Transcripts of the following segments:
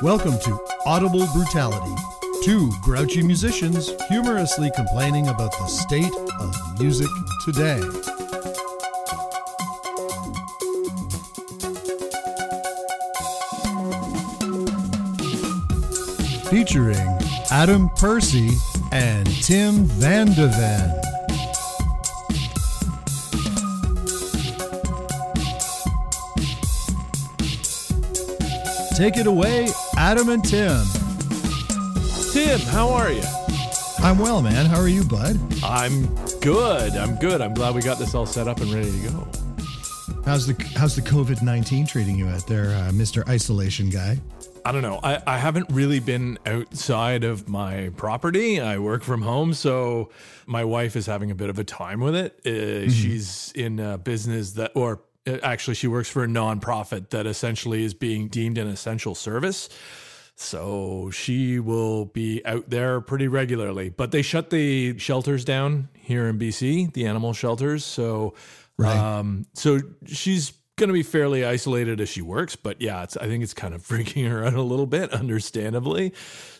Welcome to Audible Brutality. Two grouchy musicians humorously complaining about the state of music today. Featuring Adam Percy and Tim Van Take it away, Adam and Tim. Tim, how are you? I'm well, man. How are you, bud? I'm good. I'm good. I'm glad we got this all set up and ready to go. How's the How's the COVID nineteen treating you out there, uh, Mister Isolation guy? I don't know. I, I haven't really been outside of my property. I work from home, so my wife is having a bit of a time with it. Uh, mm-hmm. She's in a business that, or actually she works for a nonprofit that essentially is being deemed an essential service. So she will be out there pretty regularly. But they shut the shelters down here in BC, the animal shelters. So right. um so she's going to be fairly isolated as she works, but yeah, it's I think it's kind of freaking her out a little bit understandably.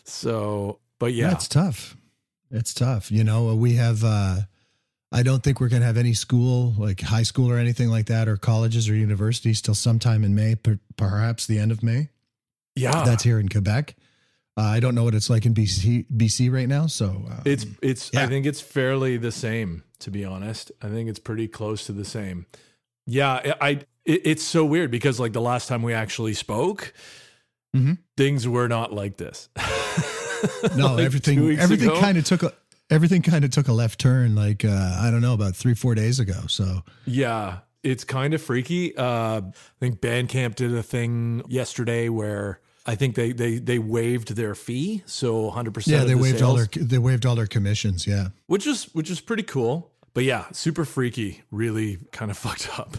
So, but yeah. That's tough. It's tough. You know, we have uh I don't think we're going to have any school, like high school or anything like that, or colleges or universities till sometime in May, per, perhaps the end of May. Yeah, that's here in Quebec. Uh, I don't know what it's like in BC, BC right now. So um, it's it's. Yeah. I think it's fairly the same. To be honest, I think it's pretty close to the same. Yeah, I. It, it's so weird because like the last time we actually spoke, mm-hmm. things were not like this. no, like everything everything kind of took a everything kind of took a left turn like uh, i don't know about three four days ago so. Yeah it's kind of freaky. Uh, i think bandcamp did a thing yesterday where i think they they they waived their fee so 100% yeah they the waived sales, all their they waived all their commissions yeah. Which is which is pretty cool but yeah super freaky really kind of fucked up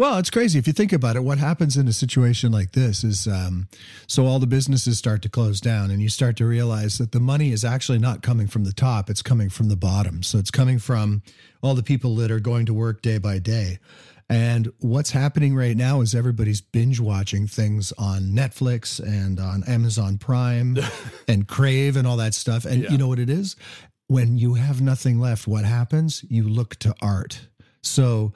well, it's crazy if you think about it. What happens in a situation like this is um, so all the businesses start to close down, and you start to realize that the money is actually not coming from the top; it's coming from the bottom. So it's coming from all the people that are going to work day by day. And what's happening right now is everybody's binge watching things on Netflix and on Amazon Prime and Crave and all that stuff. And yeah. you know what it is? When you have nothing left, what happens? You look to art. So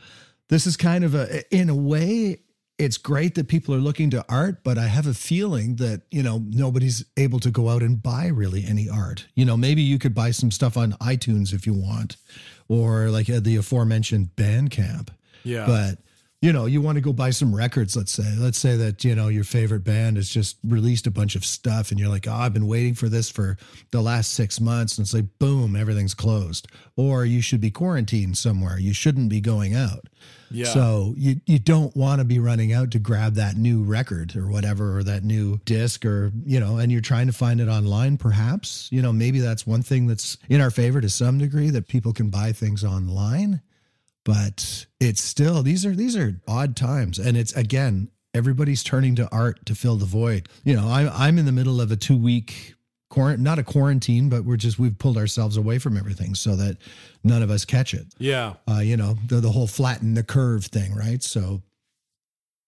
this is kind of a in a way it's great that people are looking to art, but I have a feeling that, you know, nobody's able to go out and buy really any art. You know, maybe you could buy some stuff on iTunes if you want, or like uh, the aforementioned Bandcamp. Yeah. But you know, you want to go buy some records, let's say. Let's say that, you know, your favorite band has just released a bunch of stuff and you're like, oh, I've been waiting for this for the last six months. And it's like, boom, everything's closed. Or you should be quarantined somewhere. You shouldn't be going out. Yeah. So you, you don't want to be running out to grab that new record or whatever, or that new disc, or, you know, and you're trying to find it online, perhaps. You know, maybe that's one thing that's in our favor to some degree that people can buy things online but it's still these are these are odd times. And it's again everybody's turning to art to fill the void. You know i'm, I'm in the middle of a two week quarantine not a quarantine but we're just we've pulled ourselves away from everything so that none of us catch it. Yeah. Uh, you know the, the whole flatten the curve thing right? So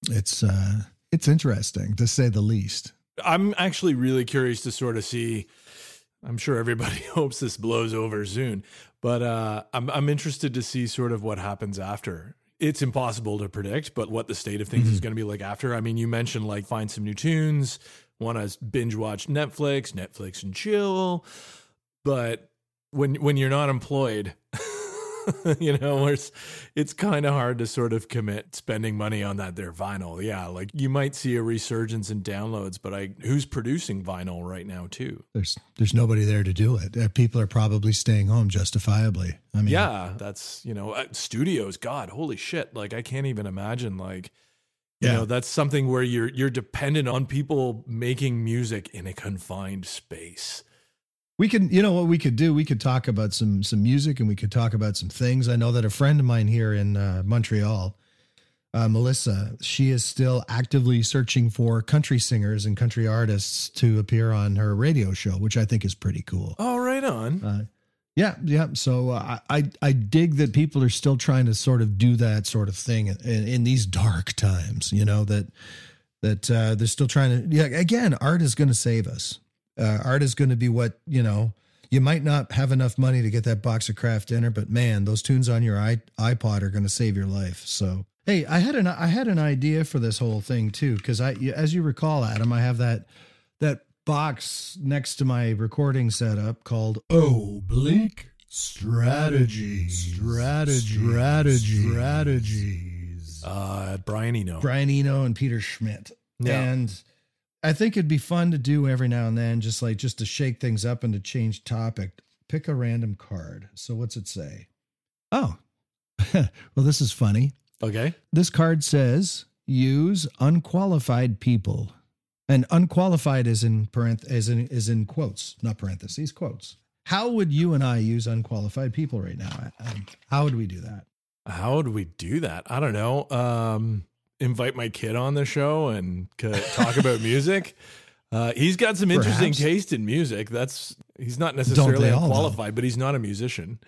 it's uh it's interesting to say the least. I'm actually really curious to sort of see I'm sure everybody hopes this blows over soon, but uh, I'm I'm interested to see sort of what happens after. It's impossible to predict, but what the state of things mm-hmm. is going to be like after. I mean, you mentioned like find some new tunes, want to binge watch Netflix, Netflix and chill, but when when you're not employed. you know, it's it's kind of hard to sort of commit spending money on that there vinyl. Yeah, like you might see a resurgence in downloads, but I who's producing vinyl right now too? There's there's nobody there to do it. Uh, people are probably staying home justifiably. I mean, yeah, that's you know, uh, studios. God, holy shit! Like I can't even imagine like. You yeah. know, that's something where you're you're dependent on people making music in a confined space. We can, you know, what we could do. We could talk about some some music, and we could talk about some things. I know that a friend of mine here in uh, Montreal, uh, Melissa, she is still actively searching for country singers and country artists to appear on her radio show, which I think is pretty cool. Oh, right on. Uh, Yeah, yeah. So uh, I I dig that people are still trying to sort of do that sort of thing in, in these dark times. You know that that uh, they're still trying to. Yeah, again, art is going to save us. Uh, art is going to be what you know. You might not have enough money to get that box of Kraft Dinner, but man, those tunes on your iPod are going to save your life. So hey, I had an I had an idea for this whole thing too because I, as you recall, Adam, I have that that box next to my recording setup called Oblique Strategy. Strategy. Strategy. Strategies. Uh, Brian Eno. Brian Eno and Peter Schmidt. Yeah. And I think it'd be fun to do every now and then, just like just to shake things up and to change topic. Pick a random card. So what's it say? Oh, well, this is funny. Okay. This card says use unqualified people and unqualified is in parenth is in is in quotes, not parentheses, quotes. How would you and I use unqualified people right now? Adam? How would we do that? How would we do that? I don't know. Um, invite my kid on the show and talk about music. Uh, he's got some interesting Perhaps. taste in music. That's he's not necessarily unqualified, but he's not a musician.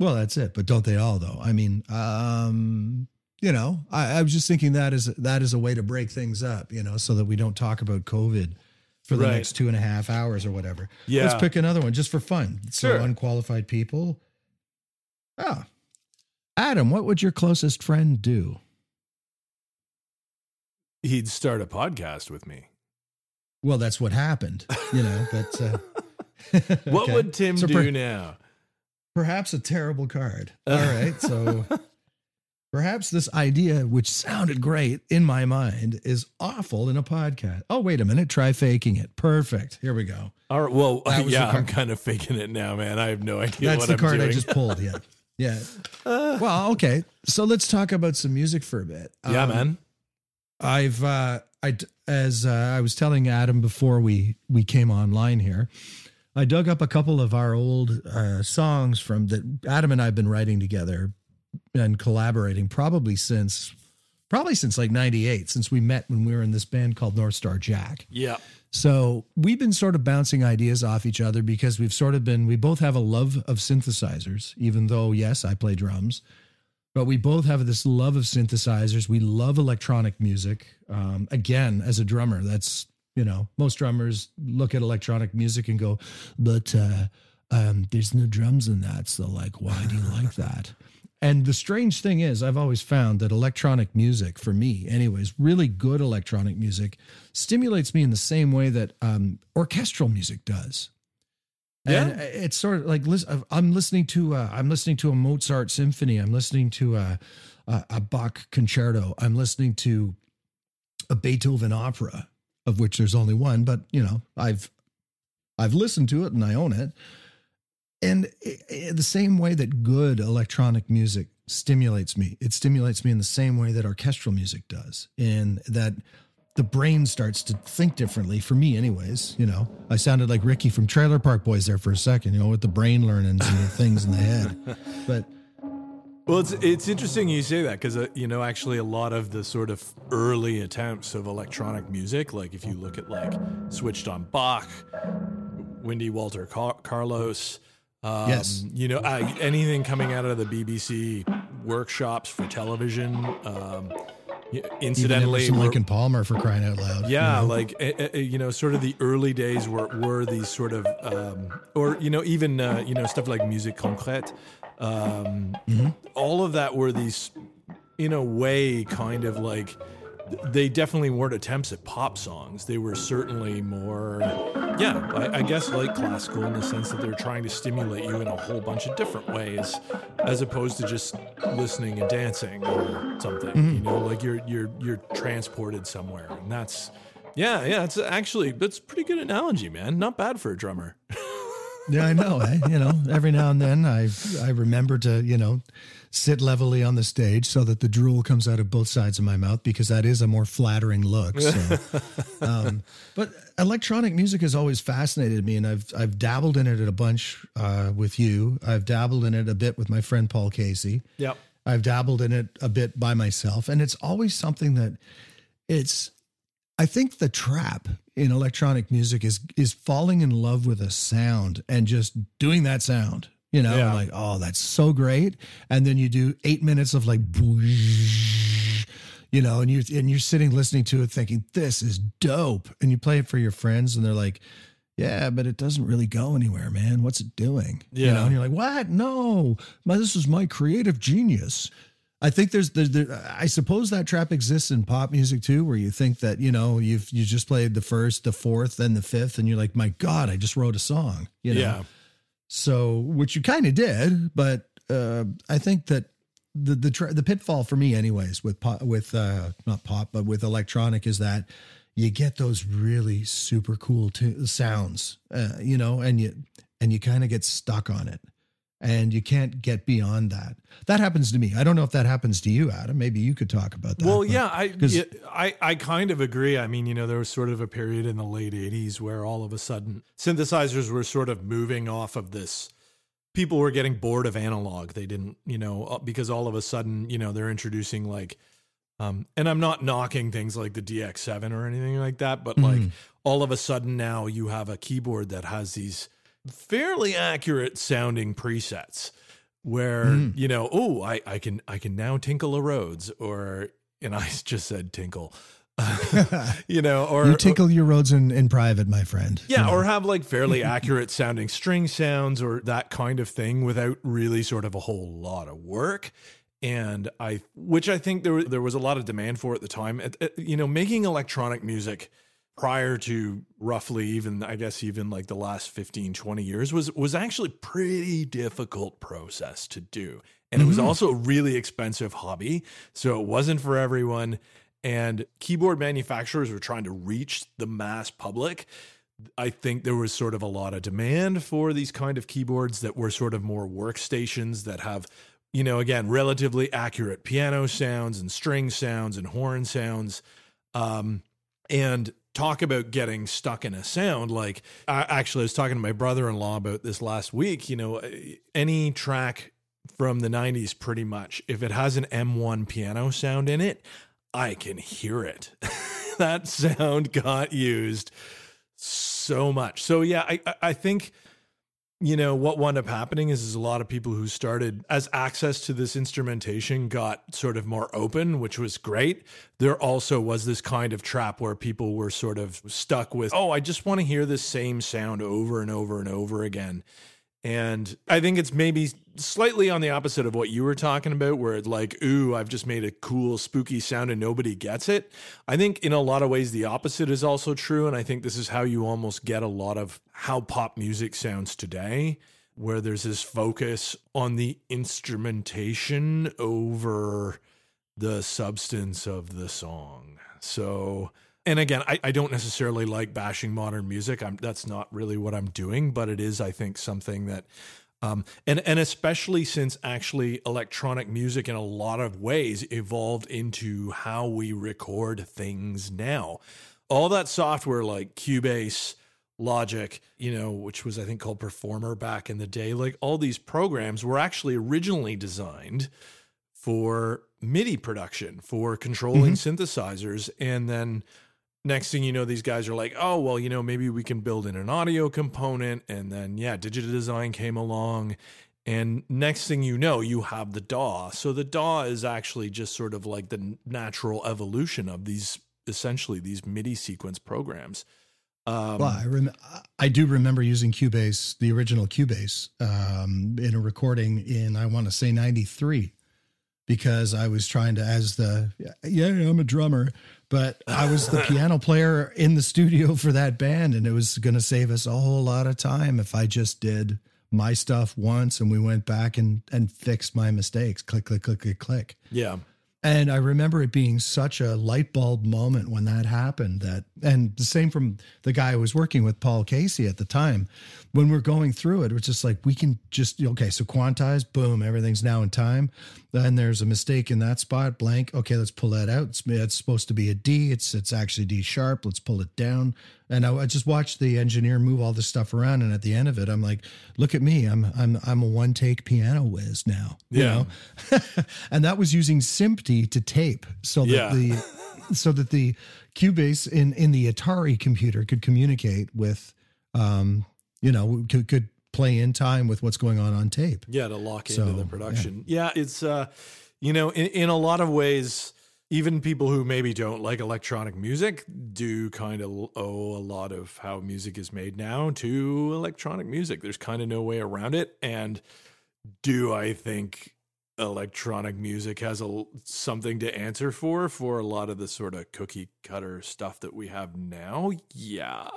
Well, that's it. But don't they all though? I mean, um, you know, I, I, was just thinking that is that is a way to break things up, you know, so that we don't talk about COVID for the right. next two and a half hours or whatever. Yeah. Let's pick another one just for fun. Sure. So unqualified people. Oh. Adam, what would your closest friend do? He'd start a podcast with me. Well, that's what happened, you know, but uh, what okay. would Tim so do per- now? Perhaps a terrible card. All right. So Perhaps this idea, which sounded great in my mind, is awful in a podcast. Oh, wait a minute. Try faking it. Perfect. Here we go. All right. Well, yeah, I'm kind of faking it now, man. I have no idea That's what the I'm card doing. I just pulled. Yeah. Yeah. Well, okay. So let's talk about some music for a bit. Yeah, um, man. I've, uh, I, as uh, I was telling Adam before we, we came online here, I dug up a couple of our old uh, songs from that Adam and I have been writing together and collaborating probably since probably since like 98 since we met when we were in this band called North Star Jack. Yeah. So we've been sort of bouncing ideas off each other because we've sort of been we both have a love of synthesizers even though yes, I play drums. But we both have this love of synthesizers. We love electronic music. Um, again, as a drummer, that's you know most drummers look at electronic music and go, but uh, um, there's no drums in that. So like, why do you like that? And the strange thing is, I've always found that electronic music, for me, anyways, really good electronic music, stimulates me in the same way that um, orchestral music does. Yeah. And uh, it's sort of like uh, I'm listening to uh, I'm listening to a Mozart symphony. I'm listening to a, a, Bach concerto. I'm listening to a Beethoven opera, of which there's only one, but you know I've I've listened to it and I own it. And eh, eh, the same way that good electronic music stimulates me, it stimulates me in the same way that orchestral music does. And that the brain starts to think differently for me anyways you know i sounded like ricky from trailer park boys there for a second you know with the brain learnings and the things in the head but well it's it's interesting you say that because uh, you know actually a lot of the sort of early attempts of electronic music like if you look at like switched on bach wendy walter Car- carlos um, yes. You know, uh, anything coming out of the BBC workshops for television. Um, incidentally, Emerson, Lake and Palmer for crying out loud. Yeah, you know? like uh, you know, sort of the early days were were these sort of, um, or you know, even uh, you know stuff like musique concrète. Um, mm-hmm. All of that were these, in a way, kind of like they definitely weren't attempts at pop songs. They were certainly more, yeah, I, I, guess like classical in the sense that they're trying to stimulate you in a whole bunch of different ways, as opposed to just listening and dancing or something. Mm-hmm. You know, like you're you're you're transported somewhere, and that's yeah, yeah. It's actually that's pretty good analogy, man. Not bad for a drummer. yeah, I know. Eh? You know, every now and then I I remember to you know sit levelly on the stage so that the drool comes out of both sides of my mouth because that is a more flattering look. So, um, but electronic music has always fascinated me, and I've I've dabbled in it a bunch uh, with you. I've dabbled in it a bit with my friend Paul Casey. Yep. I've dabbled in it a bit by myself, and it's always something that it's. I think the trap in electronic music is is falling in love with a sound and just doing that sound. You know, Yeah. like oh, that's so great. And then you do eight minutes of like, you know, and you and you're sitting listening to it, thinking this is dope. And you play it for your friends, and they're like, yeah, but it doesn't really go anywhere, man. What's it doing? You Yeah. know, and you're like, what? No, my, this is my creative genius. I think there's, there's there, I suppose that trap exists in pop music too, where you think that, you know, you've, you just played the first, the fourth, then the fifth, and you're like, my God, I just wrote a song, you know? Yeah. So, which you kind of did, but uh, I think that the the tra- the pitfall for me, anyways, with pop, with uh, not pop, but with electronic, is that you get those really super cool tu- sounds, uh, you know, and you and you kind of get stuck on it, and you can't get beyond that. That happens to me. I don't know if that happens to you, Adam. Maybe you could talk about that. Well, but- yeah, I, yeah, I I kind of agree. I mean, you know, there was sort of a period in the late '80s where all of a sudden synthesizers were sort of moving off of this. People were getting bored of analog. They didn't, you know, uh, because all of a sudden, you know, they're introducing like, um, and I'm not knocking things like the DX7 or anything like that, but like Mhm. all of a sudden now you have a keyboard that has these fairly accurate sounding presets where Mm. you know oh I, I can i can now tinkle a Rhodes or and i just said tinkle you know or you tinkle your Rhodes in, in private, my friend. yeah know? or have like fairly accurate sounding string sounds or that kind of thing without really sort of a whole lot of work and i which i think there, there was a lot of demand for at the time you know making electronic music prior to roughly even i guess even like the last 15 20 years was was actually pretty difficult process to do and it was Mhm. also a really expensive hobby so it wasn't for everyone and keyboard manufacturers were trying to reach the mass public I think there was sort of a lot of demand for these kind of keyboards that were sort of more workstations that have, you know, again, relatively accurate piano sounds and string sounds and horn sounds. Um, and talk about getting stuck in a sound. Like, I actually I was talking to my brother in law about this last week. You know, any track from the 90s, pretty much, if it has an M1 piano sound in it, I can hear it. that sound got used so much. So yeah, I I- I think you know what wound up happening is, is a lot of people who started as access to this instrumentation got sort of more open, which was great. There also was this kind of trap where people were sort of stuck with, oh, I just want to hear this same sound over and over and over again. And I think it's maybe slightly on the opposite of what you were talking about, where it's like, ooh, I've just made a cool, spooky sound and nobody gets it. I think in a lot of ways, the opposite is also true. And I think this is how you almost get a lot of how pop music sounds today, where there's this focus on the instrumentation over the substance of the song. So, and again, I, I don't necessarily like bashing modern music. I'm that's not really what I'm doing, but it is, I think, something that um, and and especially since actually electronic music in a lot of ways evolved into how we record things now. All that software like Cubase, Logic, you know, which was I think called Performer back in the day, like all these programs were actually originally designed for MIDI production, for controlling synthesizers. And then next thing you know, these guys are like, oh, well, you know, maybe we can build in an audio component. And then, yeah, digital design came along. And next thing you know, you have the DAW. So the DAW is actually just sort of like the natural evolution of these, essentially, these MIDI sequence programs. Um, Well, I, rem- I do remember using Cubase, the original Cubase, um, in a recording in I want to say '93, because I was trying to, as the yeah, I'm a drummer, but I was the piano player in the studio for that band, and it was going to save us a whole lot of time if I just did my stuff once and we went back and and fixed my mistakes. Click, click, click, click, click. yeah. And I remember it being such a light bulb moment when that happened. That and the same from the guy I was working with, Paul Casey, at the time. When we're going through it, it was just like we can just okay, so quantize, boom, everything's now in time. Then there's a mistake in that spot, blank. Okay, let's pull that out. It's, it's supposed to be a D. It's it's actually D sharp. Let's pull it down. And I, I just watched the engineer move all this stuff around. And at the end of it, I'm like, look at me. I'm I'm I'm a one take piano whiz now. You Yeah. know? and that was using SMPTE to tape so that Yeah. the so that the Cubase in in the Atari computer could communicate with, um, you know, could, could play in time with what's going on on tape. Yeah, to lock So, into the production. Yeah, it's uh, you know, in, in a lot of ways, even people who maybe don't like electronic music do kind of owe a lot of how music is made now to electronic music. There's kind of no way around it. And do I think electronic music has a something to answer for for a lot of the sort of cookie cutter stuff that we have now? Yeah.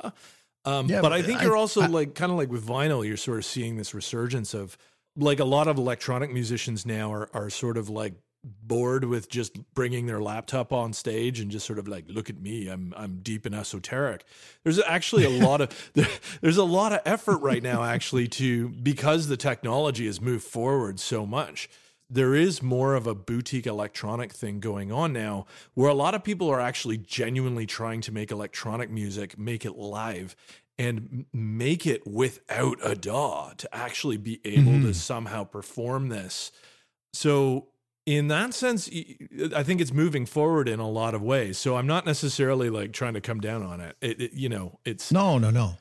Um, Yeah, but but I think I- you're also I- like kind of like with vinyl, you're sort of seeing this resurgence of like a lot of electronic musicians now are are sort of like bored with just bringing their laptop on stage and just sort of like look at me i'm i'm deep and esoteric there's actually a lot of there, there's a lot of effort right now actually to because the technology has moved forward so much there is more of a boutique electronic thing going on now where a lot of people are actually genuinely trying to make electronic music make it live and make it without a DAW to actually be able to mm-hmm. somehow perform this. So, in that sense, I think it's moving forward in a lot of ways. So, I'm not necessarily like trying to come down on it. It, it you know, it's No, no, no.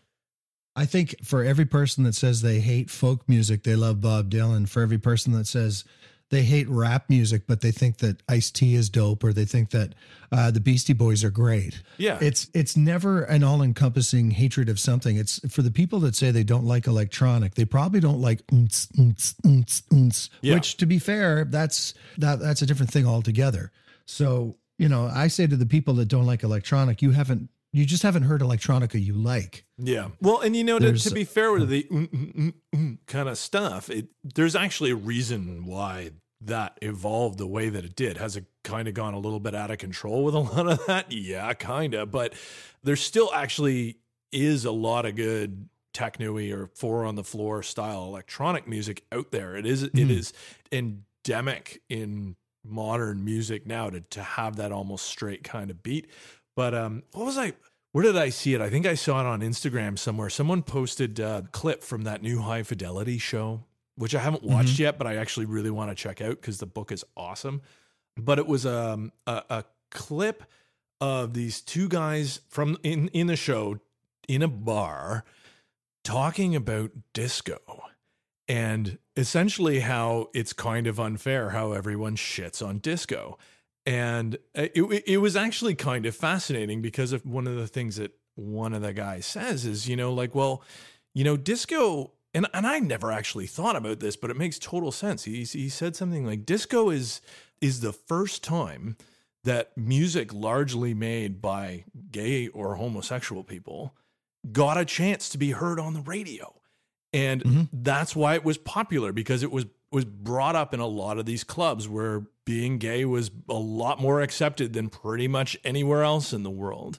I think for every person that says they hate folk music, they love Bob Dylan. For every person that says they hate rap music, but they think that Ice T is dope, or they think that uh, the Beastie Boys are great. yeah, It's it's never an all encompassing hatred of something. It's for the people that say they don't like electronic. They probably don't like oonts, oonts, oonts, oonts, Yeah. which, to be fair, that's that that's a different thing altogether. So you know, I say to the people that don't like electronic, you haven't you just haven't heard electronica you like. Yeah. Well, and you know, to, to be fair with the mm, mm, mm, kind of stuff, it there's actually a reason why that evolved the way that it did. Has it kind of gone a little bit out of control with a lot of that? Yeah, kind of. But there still actually is a lot of good techno or four on the floor style electronic music out there. It is it Mhm. is endemic in modern music now to to have that almost straight kind of beat. But um, what was I? Where did I see it? I think I saw it on Instagram somewhere. Someone posted a clip from that new High Fidelity show, which I haven't watched yet, but I actually really want to check out because the book is awesome. But it was um, a, a clip of these two guys from in in the show in a bar talking about disco and essentially how it's kind of unfair how everyone shits on disco. And it, it, it was actually kind of fascinating because of one of the things that one of the guys says is, you know, like, well, you know, disco, and, and I never actually thought about this, but it makes total sense. He, he said something like disco is is the first time that music largely made by gay or homosexual people got a chance to be heard on the radio. And Mhm. that's why it was popular because it was was brought up in a lot of these clubs where being gay was a lot more accepted than pretty much anywhere else in the world.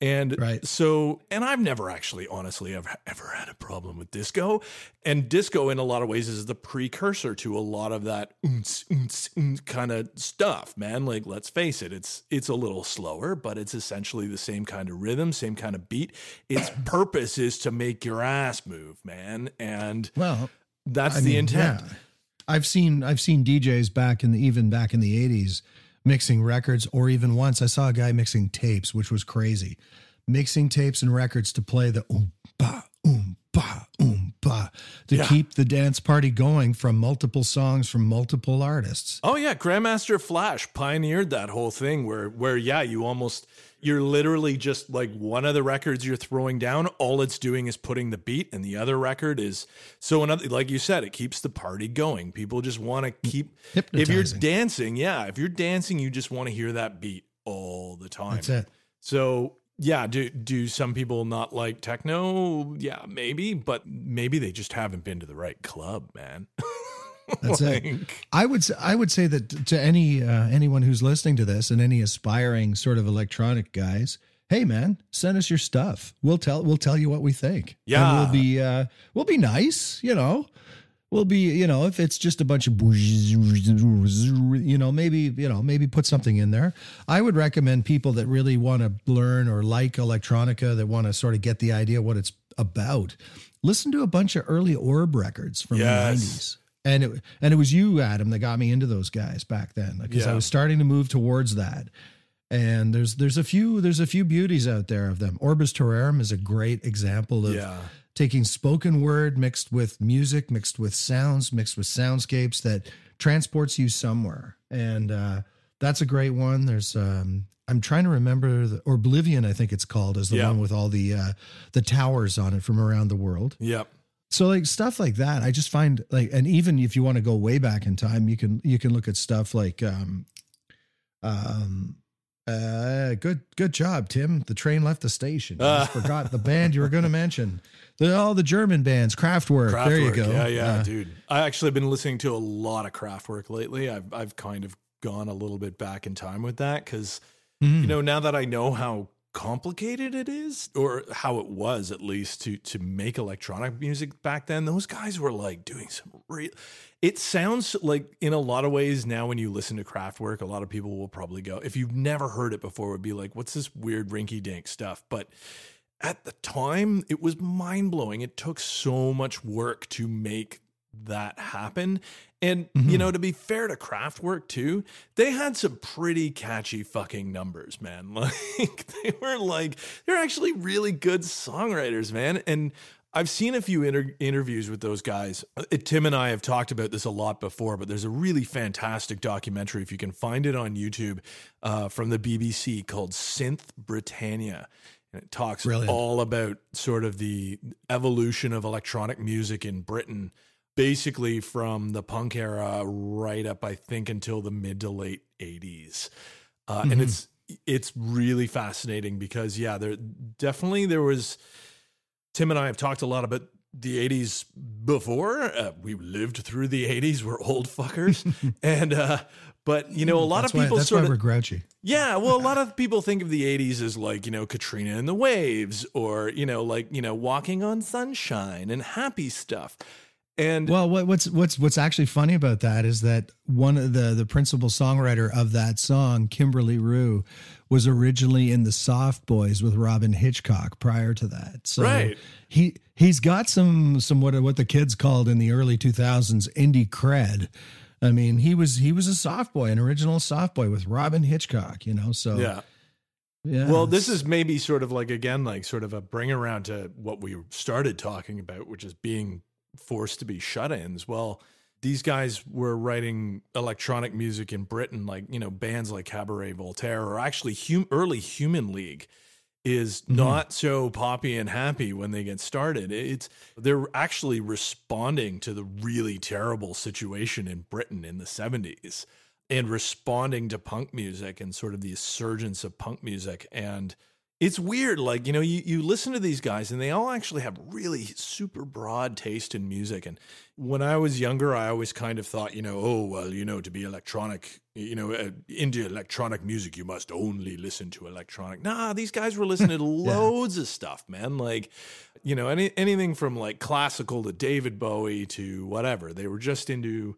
And Right. so, and I've never actually, honestly, ever ever had a problem with disco. And disco, in a lot of ways, is the precursor to a lot of that oonce, oonce, oonce kind of stuff. Man, like let's face it, it's it's a little slower, but it's essentially the same kind of rhythm, same kind of beat. Its purpose is to make your ass move, man, and Well, that's I the mean, intent. yeah. I've seen I've seen DJs back in the even back in the eighties mixing records, or even once I saw a guy mixing tapes, which was crazy. Mixing tapes and records to play the oom ba ba uh, to Yeah. keep the dance party going from multiple songs from multiple artists. Oh yeah, Grandmaster Flash pioneered that whole thing where where yeah, you almost you're literally just like one of the records you're throwing down, all it's doing is putting the beat and the other record is so another like you said, it keeps the party going. People just want to keep if you're dancing, yeah, if you're dancing, you just want to hear that beat all the time. That's it. So yeah, do do some people not like techno? Yeah, maybe, but maybe they just haven't been to the right club, man. That's it. I would say, I would say that to any uh, anyone who's listening to this and any aspiring sort of electronic guys, hey man, send us your stuff. We'll tell we'll tell you what we think. Yeah. and we'll be uh, we'll be nice. You know, we'll be you know if it's just a bunch of you know maybe you know maybe put something in there. I would recommend people that really want to learn or like electronica that want to sort of get the idea what it's about. Listen to a bunch of early Orb records from Yes. the nineties and it and it was you adam that got me into those guys back then because i was starting to move towards that And there's there's a few there's a few beauties out there of them. Orbus Terrarum is a great example of Yeah. Taking spoken word mixed with music, mixed with sounds, mixed with soundscapes that transports you somewhere. And uh, that's a great one. There's um, I'm trying to remember the Orblivion, I think it's called, is the Yeah. one with all the uh, the towers on it from around the world. Yep. So like stuff like that, I just find like, and even if you want to go way back in time, you can you can look at stuff like, um, um, uh, good good job, Tim. The train left the station. You just forgot the band you were going to mention. The, all the German bands, Kraftwerk. there you go. Yeah, yeah, Uh, dude. I actually have been listening to a lot of Kraftwerk lately. I've I've kind of gone a little bit back in time with that because mhm. you know now that I know how complicated it is, or how it was at least to to make electronic music back then, those guys were like doing some real. It sounds like in a lot of ways now when you listen to Kraftwerk, a lot of people will probably go if you've never heard it before, would be like, "What's this weird rinky dink stuff?" But at the time, it was mind blowing. It took so much work to make that happen. And, you know, to be fair to Kraftwerk too, they had some pretty catchy fucking numbers, man. Like, they were like, they're actually really good songwriters, man. And I've seen a few inter- interviews with those guys. Uh, Tim and I have talked about this a lot before, but there's a really fantastic documentary, if you can find it on YouTube, uh, from the BBC called Synth Britannia. And it talks Brilliant. all about sort of the evolution of electronic music in Britain, basically from the punk era right up, I think, until the mid to late 80s. Uh, And it's it's really fascinating because yeah, there definitely there was Tim and I have talked a lot about the 80s before. Uh, we lived through the 80s. We're old fuckers. and, uh, but, you know, a lot that's of why, people that's sort why of. we're grouchy. Yeah, well, a lot of people think of the 80s as like, you know, Katrina and the Waves or, you know, like, you know, walking on sunshine and happy stuff. And Well, what, what's what's what's actually funny about that is that one of the the principal songwriter of that song, Kimberley Rew, was originally in the Soft Boys with Robyn Hitchcock prior to that. So Right. he he's got some some what what the kids called in the early two thousands indie cred. I mean, he was he was a soft boy, an original soft boy with Robyn Hitchcock. You know, so yeah. yeah. Well, this is maybe sort of like, again, like sort of a bring around to what we started talking about, which is being forced to be shut ins. Well, these guys were writing electronic music in Britain, like, you know, bands like Cabaret Voltaire or actually hum- early Human League is mm-hmm. not so poppy and happy when they get started. It's they're actually responding to the really terrible situation in Britain in the 70s and responding to punk music and sort of the surgence of punk music and it's weird like you know you, you listen to these guys and they all actually have really super broad taste in music. And when i was younger i always kind of thought you know oh well you know to be electronic you know uh, into electronic music you must only listen to electronic. Nah these guys were listening to loads of stuff man. Like you know any, anything from like classical to david bowie to whatever. They were just into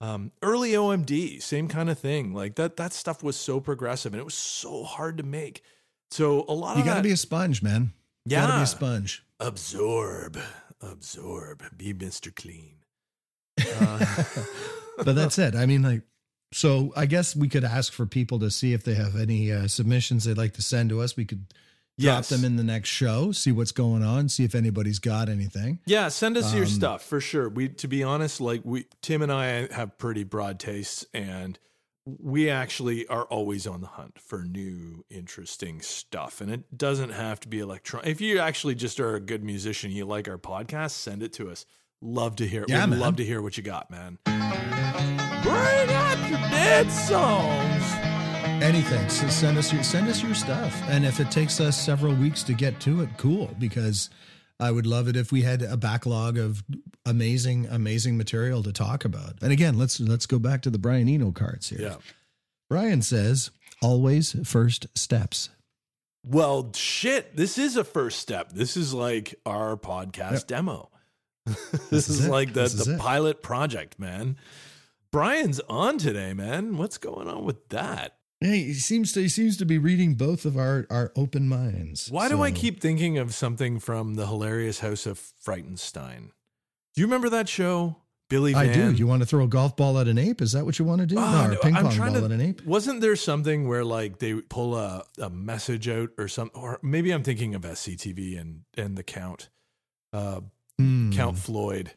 um, early OMD, same kind of thing. Like that, that stuff was so progressive and it was so hard to make. So a lot you of you got to be a sponge, man. You gotta be a sponge. absorb, absorb, be Mr. Clean. but that's it. I mean, like, so I guess we could ask for people to see if they have any uh, submissions they'd like to send to us. We could drop Yes. them in the next show, see what's going on, see if anybody's got anything. Yeah, send us your Um, stuff for sure. We, to be honest, like we, Tim and I have pretty broad tastes, and we actually are always on the hunt for new, interesting stuff. And it doesn't have to be electronic. If you actually just are a good musician, you like our podcast, send it to us. Love to hear. Yeah, We'd man. love to hear what you got, man. Bring out your dead songs. Anything. So send us your send us your stuff. And if it takes us several weeks to get to it, cool. Because I would love it if we had a backlog of amazing, amazing material to talk about. And again, let's let's go back to the Brian Eno cards here. Yeah. Brian says, always first steps. Well, shit. This is a first step. This is like our podcast Yep. demo. this, is is, like the, is the it. pilot project, man. Brian's on today, man. What's going on with that? Hey, he seems to he seems to be reading both of our our open minds. Why do I keep thinking of something from the hilarious House of Frightenstein? Do you remember that show? Billy I do. You want to throw a golf ball at an ape? Is that what you want to do? Oh, no, or no, a ping I'm pong trying ball to- at an ape? Wasn't there something where like they pull a, a message out or something? Or maybe I'm thinking of SCTV and and the Count, uh, Hmm. Count Floyd.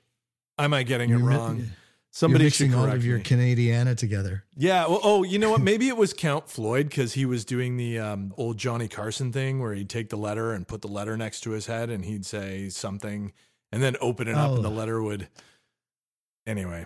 Am I getting it You're wrong? Somebody mixing should all of your me. Canadiana together. Yeah. Well, oh, you know what? Maybe it was Count Floyd because he was doing the um, old Johnny Carson thing where he'd take the letter and put the letter next to his head and he'd say something and then open it up Oh. and the letter would. Anyway,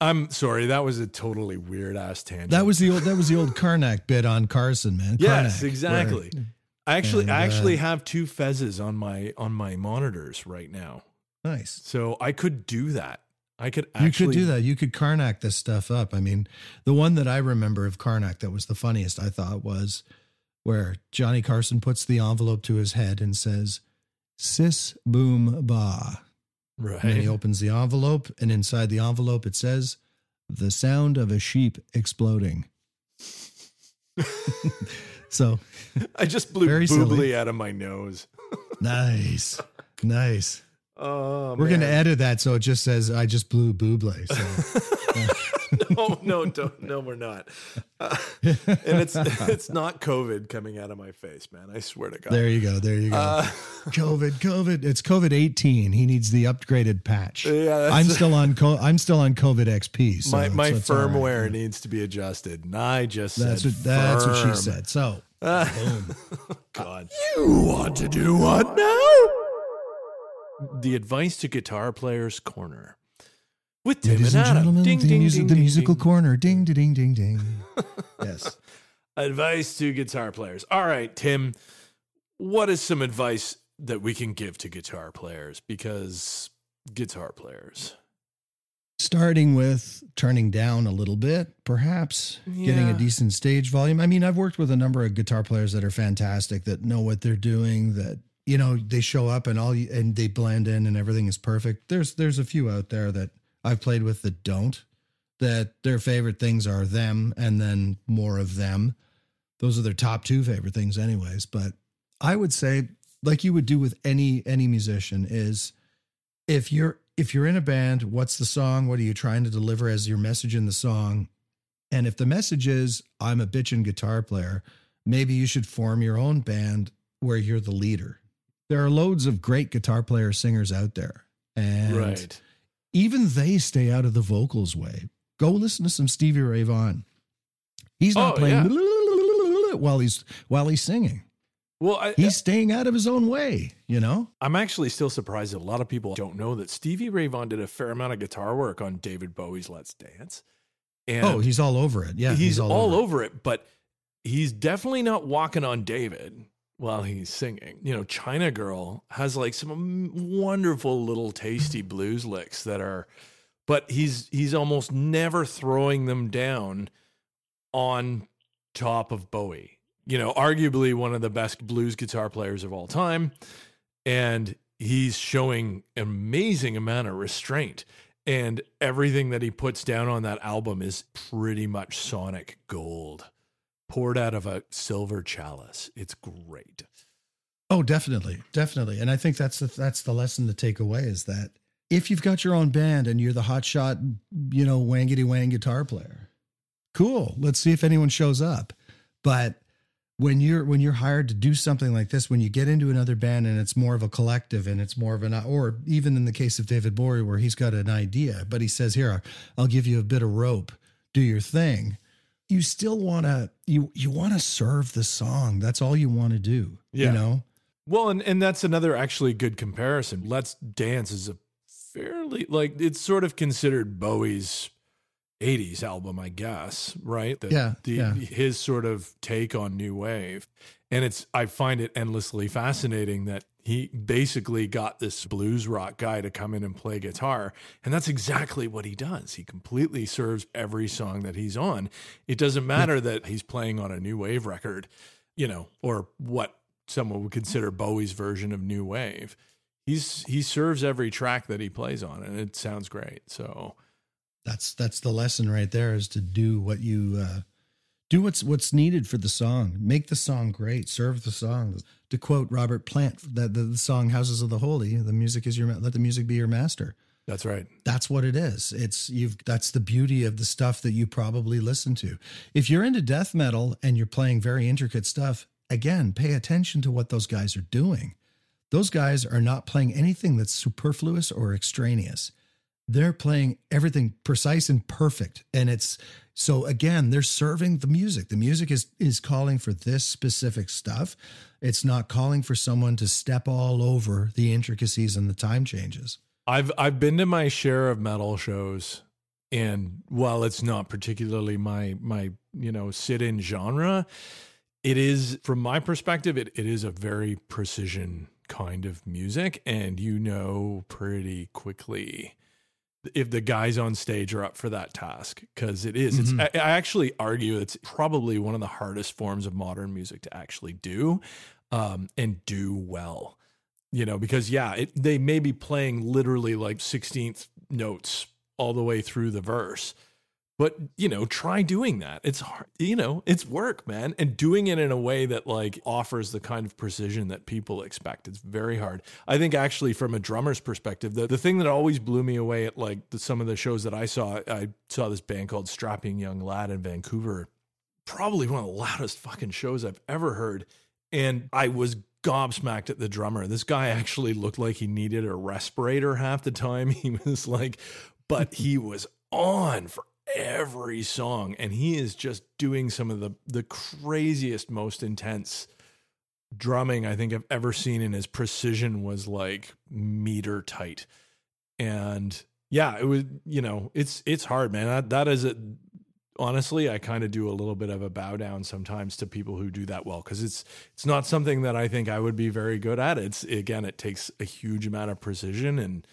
I'm sorry. That was a totally weird ass tangent. That was the old. That was the old Karnak bit on Carson, man. Yes, Karnak, exactly. where- I actually, and, I actually uh, have two fezzes on my on my monitors right now, nice. so I could do that. I could You could do that. You could Karnak this stuff up. I mean, the one that I remember of Karnak that was the funniest, I thought, was where Johnny Carson puts the envelope to his head and says, Sis boom ba. Right. And he opens the envelope, and inside the envelope it says, The sound of a sheep exploding. so I just blew Very silly. out of my nose. nice. Nice. Oh, We're going to edit that so it just says, I just blew booble. So. no, no, don't, no, we're not. Uh, and it's it's not COVID coming out of my face, man. I swear to God. There you go. There you go. Uh, COVID, COVID. It's COVID eighteen. He needs the upgraded patch. yeah, I'm still on. Co- I'm still on COVID XP. So, my my so all right. firmware needs to be adjusted, and I just That's said what. That's what she said. So, Ah, boom. God, you want to do what now? The advice to guitar players corner with Tim Ladies and and Adam. Ding, the, ding, music, ding, the musical corner. Ding, ding, ding, ding. yes. Advice to guitar players. All right, Tim, what is some advice that we can give to guitar players? Because guitar players. Starting with turning down a little bit, perhaps getting a decent stage volume. I mean, I've worked with a number of guitar players that are fantastic, that know what they're doing, that you know they show up and all and they blend in and everything is perfect. There's there's a few out there that I've played with that don't, that their favorite things are them and then more of them. Those are their top two favorite things, anyways. But I would say, like you would do with any any musician, is if you're if you're in a band, what's the song? What are you trying to deliver as your message in the song? And if the message is I'm a bitchin' guitar player, maybe you should form your own band where you're the leader. There are loads of great guitar player singers out there. And right. even they stay out of the vocals way. Go listen to some Stevie Ray Vaughan. He's not Oh, playing while he's while he's singing. Well, I, He's staying out of his own way, you know? I'm actually still surprised that a lot of people don't know that Stevie Ray Vaughan did a fair amount of guitar work on David Bowie's Let's Dance. And oh, he's all over it. Yeah. he's, all, over it. over it, but he's definitely not walking on David while he's singing. You know, China Girl has like some wonderful little tasty blues licks that are, but he's he's almost never throwing them down on top of Bowie. You know, arguably one of the best blues guitar players of all time, and he's showing amazing amount of restraint. And everything that he puts down on that album is pretty much sonic gold, poured out of a silver chalice. It's great. Oh, definitely, definitely, and I think that's the, that's the lesson to take away is that if you've got your own band and you're the hotshot, you know, wangity wang guitar player, cool. Let's see if anyone shows up. But when you're when you're hired to do something like this, when you get into another band and it's more of a collective and it's more of an or even in the case of David Bowie where he's got an idea, but he says, "Here, I'll give you a bit of rope, do your thing." You still want to you you want to serve the song. That's all you want to do. Yeah. You know. Well, and, and that's another actually good comparison. Let's Dance is a fairly, like, it's sort of considered Bowie's 80s album, I guess, right? The, Yeah, The, yeah. His sort of take on New Wave. And it's, I find it endlessly fascinating that he basically got this blues rock guy to come in and play guitar. And that's exactly what he does. He completely serves every song that he's on. It doesn't matter that he's playing on a new wave record, you know, or what someone would consider Bowie's version of new wave. He's he serves every track that he plays on and it sounds great. So that's that's the lesson right there is to do what you uh, do what's what's needed for the song make the song great serve the song to quote robert plant that the, song houses of the holy the music is your let the music be your master That's right. That's what it is. It's you've that's the beauty of the stuff that you probably listen to. If you're into death metal and you're playing very intricate stuff, again, pay attention to what those guys are doing. Those guys are not playing anything that's superfluous or extraneous. They're playing everything precise and perfect. And it's so again, they're serving the music. The music is is calling for this specific stuff. It's not calling for someone to step all over the intricacies and the time changes. I've I've been to my share of metal shows and while it's not particularly my my, you know, sit-in genre, it is from my perspective it, it is a very precision kind of music and you know pretty quickly if the guys on stage are up for that task because it is, mm-hmm. it's I, I, actually argue it's probably one of the hardest forms of modern music to actually do um, and do well you know because yeah it, they may be playing literally like 16th notes all the way through the verse but you know try doing that. It's hard you know it's work man and doing it in a way that like offers the kind of precision that people expect. It's very hard. I think actually from a drummer's perspective the, the thing that always blew me away at like the, some of the shows that i saw i saw this band called strapping young lad in vancouver probably one of the loudest fucking shows i've ever heard and i was gobsmacked at the drummer. This guy actually looked like he needed a respirator half the time. He was like but he was on for every song and he is just doing some of the the craziest most intense drumming I think I've ever seen and his precision was like meter tight. And yeah it was you know it's it's hard man. That, that is it honestly I kind of do a little bit of a bow down sometimes to people who do that well cuz it's it's not something that I think I would be very good at. It's again it takes a huge amount of precision and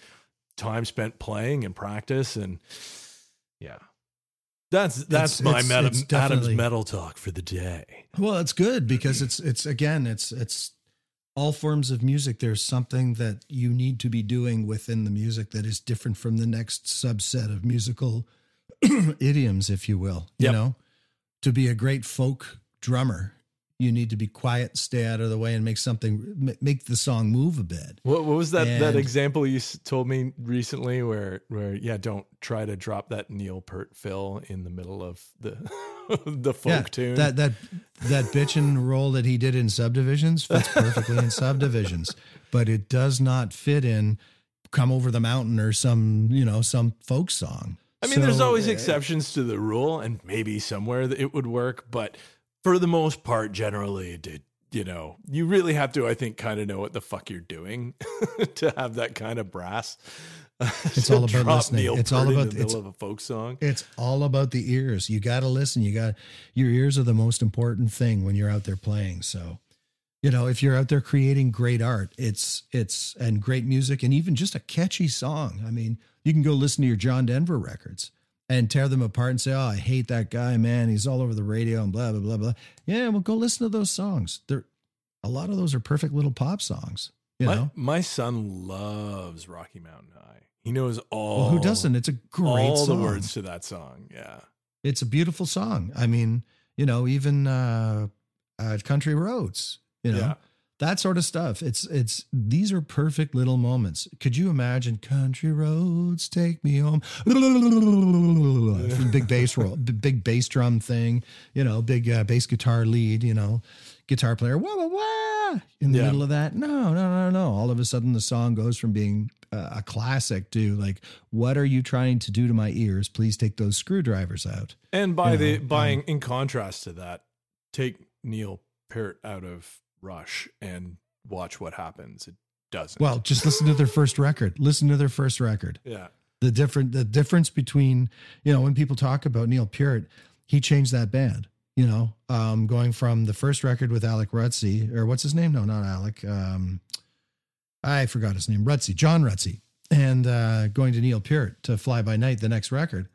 time spent playing and practice and yeah that's that's it's, my it's, meta, it's Adam's metal talk for the day. Well, it's good because it's it's again it's it's all forms of music. There's something that you need to be doing within the music that is different from the next subset of musical idioms, if you will. You yep. know, to be a great folk drummer, you need to be quiet, stay out of the way, and make something make the song move a bit. What, what was that and, that example you told me recently? Where where yeah, don't try to drop that Neil Peart fill in the middle of the the folk yeah, tune. That that that bitch and roll that he did in subdivisions fits perfectly in subdivisions, but it does not fit in "Come Over the Mountain" or some you know some folk song. I mean, so, there's always uh, exceptions to the rule, and maybe somewhere it would work, but for the most part, generally, did you know, you really have to, I think, kind of know what the fuck you're doing to have that kind of brass. It's all about listening. Neil it's all about the it's, of a folk song. It's all about the ears. You got to listen. You got your ears are the most important thing when you're out there playing. So, you know, if you're out there creating great art, it's it's and great music and even just a catchy song. I mean, you can go listen to your John Denver records and tear them apart and say, "Oh, I hate that guy, man. He's all over the radio and blah blah blah blah." Yeah, well, go listen to those songs. They're a lot of those are perfect little pop songs. You my, know, my son loves Rocky Mountain High. He knows all. Well, who doesn't? It's a great all song. the words to that song. Yeah, it's a beautiful song. I mean, you know, even uh, uh Country Roads. You know, yeah that sort of stuff. It's it's these are perfect little moments. Could you imagine country roads take me home? big bass roll, big bass drum thing, you know, big uh, bass guitar lead, you know, guitar player, wah wah wah, in the yeah. middle of that. No, no, no, no. All of a sudden, the song goes from being uh, a classic to like, what are you trying to do to my ears? Please take those screwdrivers out. And by you the know, by um, in contrast to that, take Neil Peart out of Rush and watch what happens. It doesn't. Well, just listen to their first record. Listen to their first record. Yeah. The different the difference between, you know, when people talk about Neil Peart, he changed that band, you know, um, going from the first record with Alec Rutsey, or what's his name? No, not Alec. Um, I forgot his name. Rutsey, John Rutsey. And uh, going to Neil Peart to Fly By Night, the next record.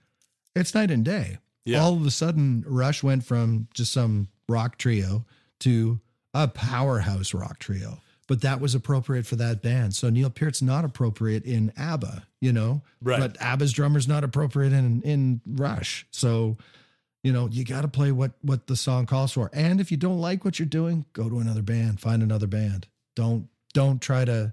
It's night and day. Yeah. All of a sudden, Rush went from just some rock trio to a powerhouse rock trio. But that was appropriate for that band. So Neil Peart's not appropriate in ABBA, you know. Right. But ABBA's drummer's not appropriate in in Rush. So, you know, you got to play what what the song calls for. And if you don't like what you're doing, go to another band, find another band. Don't don't try to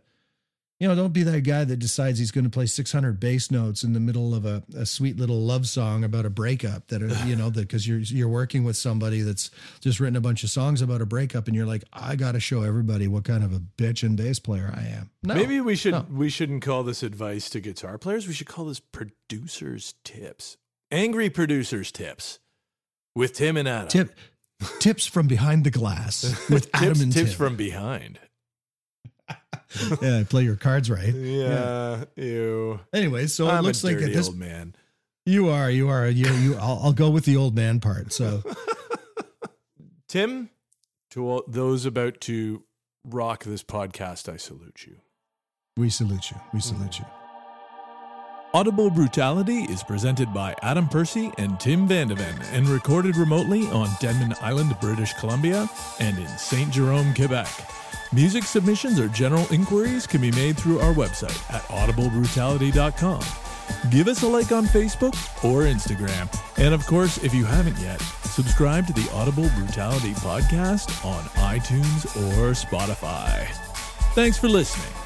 You know, don't be that guy that decides he's going to play 600 bass notes in the middle of a, a sweet little love song about a breakup that, are, uh, you know, because you're, you're working with somebody that's just written a bunch of songs about a breakup and you're like, I got to show everybody what kind of a bitch and bass player I am. No, Maybe we should no. we shouldn't call this advice to guitar players. We should call this producers tips. Angry producers tips with Tim and Adam. Tip, tips from behind the glass with Adam tips, and tips Tim. from behind. yeah, play your cards right. Yeah, ew. Anyway, so I'm it looks a like at this old man. you are, you are, you, you. I'll, I'll go with the old man part. So Tim, to all those about to rock this podcast, I salute you. we salute you. We salute you. Audible Brutality is presented by Adam Percy and Tim Vandeven and recorded remotely on Denman Island, British Columbia and in St. Jerome, Quebec. Music submissions or general inquiries can be made through our website at audiblebrutality.com. Give us a like on Facebook or Instagram. And of course, if you haven't yet, subscribe to the Audible Brutality podcast on iTunes or Spotify. Thanks for listening.